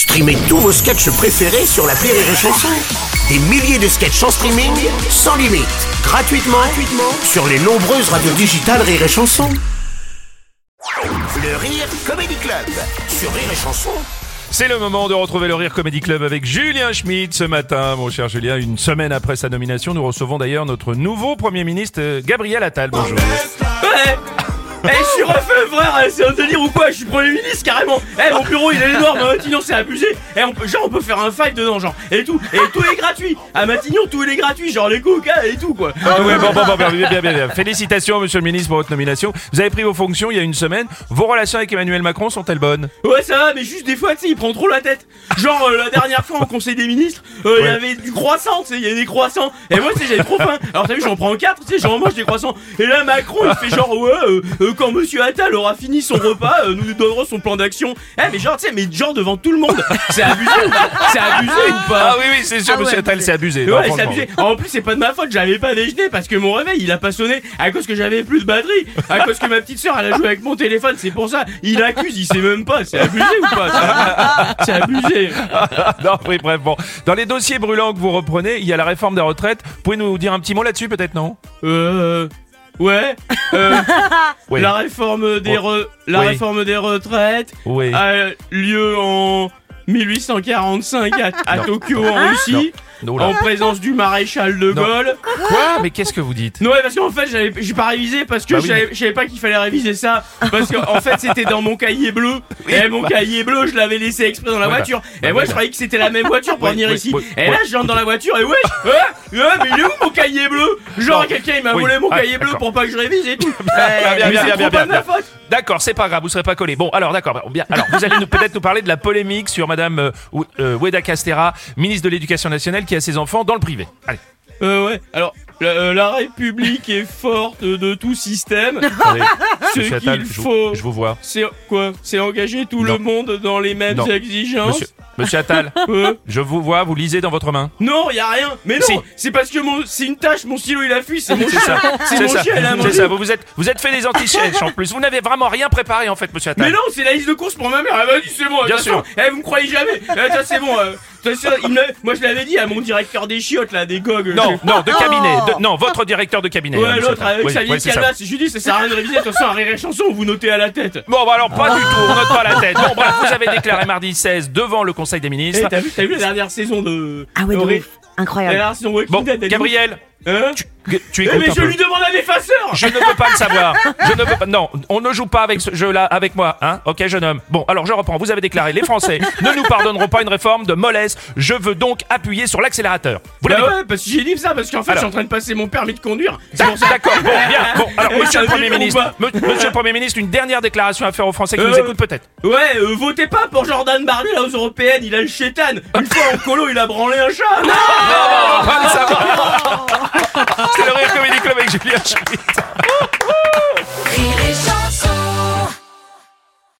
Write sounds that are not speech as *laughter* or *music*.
Streamez tous vos sketchs préférés sur la Rire et Chanson. Des milliers de sketchs en streaming, sans limite, gratuitement, gratuitement sur les nombreuses radios digitales Rire et Chanson. Le Rire Comedy Club sur Rire et Chanson. C'est le moment de retrouver le Rire Comedy Club avec Julien Schmidt ce matin. Mon cher Julien, une semaine après sa nomination, nous recevons d'ailleurs notre nouveau Premier ministre, euh, Gabriel Attal. Bonjour. Ouais Eh, je suis refait, frère, eh, c'est un délire ou quoi Je suis premier ministre carrément. Eh, mon bureau il est énorme, à Matignon c'est abusé. Eh, on peut, genre on peut faire un fight dedans, genre, et tout, et tout est gratuit. À Matignon tout est gratuit, genre les coca et tout quoi. Ah ouais, bon, bon, bon, bien, bien, bien, bien. Félicitations, monsieur le ministre, pour votre nomination. Vous avez pris vos fonctions il y a une semaine. Vos relations avec Emmanuel Macron sont-elles bonnes? Ouais, ça va, mais juste des fois, tu sais, il prend trop la tête. Genre, euh, la dernière fois au conseil des ministres, euh, il y avait du croissant, tu sais, il y a des croissants. Et moi, tu sais, j'avais trop faim. Alors t'as vu, j'en prends 4, tu sais, j'en mange des croissants. Et là, Macron, il fait genre, ouais, euh, euh, quand monsieur Attal aura fini son repas, euh, nous donnerons son plan d'action Eh, mais genre, tu sais, mais genre devant tout le monde C'est abusé ou pas? C'est abusé ou pas? Ah oui, oui, c'est sûr, monsieur Attal, c'est abusé. Non, Ouais, c'est franchement. abusé. En plus, c'est pas de ma faute, j'avais pas déjeuné parce que mon réveil il a pas sonné à cause que j'avais plus de batterie, à cause que ma petite soeur elle a joué avec mon téléphone, c'est pour ça. Il accuse, il sait même pas, c'est abusé ou pas? C'est abusé. *laughs* non, oui, bref, bon. Dans les dossiers brûlants que vous reprenez, il y a la réforme des retraites. Vous pouvez nous dire un petit mot là-dessus, peut-être, non? Euh. Ouais. Euh, Oui. La réforme des re- la Oui. réforme des retraites Oui. a lieu en 1845 à, à Non. Tokyo en Russie, Non, en présence du maréchal de. Gaulle. Quoi Mais qu'est-ce que vous dites Non, ouais, parce qu'en fait, j'ai pas révisé parce que Bah je, oui, savais, pas qu'il fallait réviser ça. Parce qu'en en fait, c'était dans mon cahier bleu. *laughs* et mon cahier bleu, je l'avais laissé exprès dans la Voilà. voiture. Et Bah moi, oui, je bah. croyais que c'était la même voiture pour venir ici. et là, je rentre dans la voiture et wesh, ah, *laughs* ah, mais il est où mon cahier bleu? Genre, quelqu'un, il m'a Oui. volé mon Ah, cahier bleu pour pas que je révise et tout. Eh. D'accord, c'est pas grave, vous serez pas collé. Bon, alors d'accord, bien. Alors, vous allez peut-être nous parler de la polémique sur Madame euh, Ou- euh, Weda Castera, ministre de l'Éducation nationale, qui a ses enfants dans le privé. Allez. Euh, ouais, alors, la, euh, la République est forte de tout système. *laughs* Ce qu'il je, vous- faut, je vous vois. c'est quoi? C'est engager tout Non. le monde dans les mêmes Non. exigences? Monsieur, Monsieur Attal, *laughs* Euh, je vous vois, vous lisez dans votre main. Non, y a rien. Mais non, Si. c'est parce que mon, c'est une tâche. Mon stylo il a fui. C'est mon C'est chien. ça, C'est mon ça, chien. A c'est mangé. ça. Vous vous êtes, vous êtes fait des anti-chèches en plus. Vous n'avez vraiment rien préparé en fait, Monsieur Attal. Mais non, c'est la liste de courses pour ma mère. Elle m'a dit c'est bon. Bien attention. Eh, vous me croyez jamais. Eh, ça c'est bon. euh, ça, il me- moi je l'avais dit à mon directeur des chiottes là, des gogues. Non, je- non, de cabinet. de- non, votre directeur de cabinet. hein, Ouais, monsieur l'autre avec Oui, sa oui. Je lui dis, ça sert à rien de réviser. De toute façon, un rire et chanson, vous notez à la tête. Bon, bah alors pas du tout, on note pas la tête. Bon, bref, vous avez *laughs* déclaré mardi 16 devant le Conseil des Eh, ministres. t'as vu, t'as vu la dernière saison de. Ah ouais, de ouf. La Incroyable. dernière saison Walking Bon, Dead. Gabriel. Hein tu, tu Eh, écoutes mais un je peu. lui demande un effaceur. Je ne veux pas le savoir. Je ne veux pas. Non, on ne joue pas avec ce jeu-là avec moi, hein Ok, jeune homme. Bon, alors je reprends. Vous avez déclaré les Français *laughs* ne nous pardonneront pas une réforme de mollesse. Je veux donc appuyer sur l'accélérateur. Vous Bah l'avez dit ouais, parce que j'ai dit ça, parce qu'en fait, Alors. je suis en train de passer mon permis de conduire. D'accord, bon, bien. Bon, *laughs* alors, monsieur le Premier ministre, monsieur le Premier ministre, une dernière déclaration à faire aux Français qui Euh, nous écoutent peut-être. Ouais, euh, votez pas pour Jordan Bardella là aux européennes, il a le chétan. Une fois en colo, il a branlé un chat. Non Non, pas le savoir. *laughs* C'est le Rire Comedy Club avec Julien Schmitt.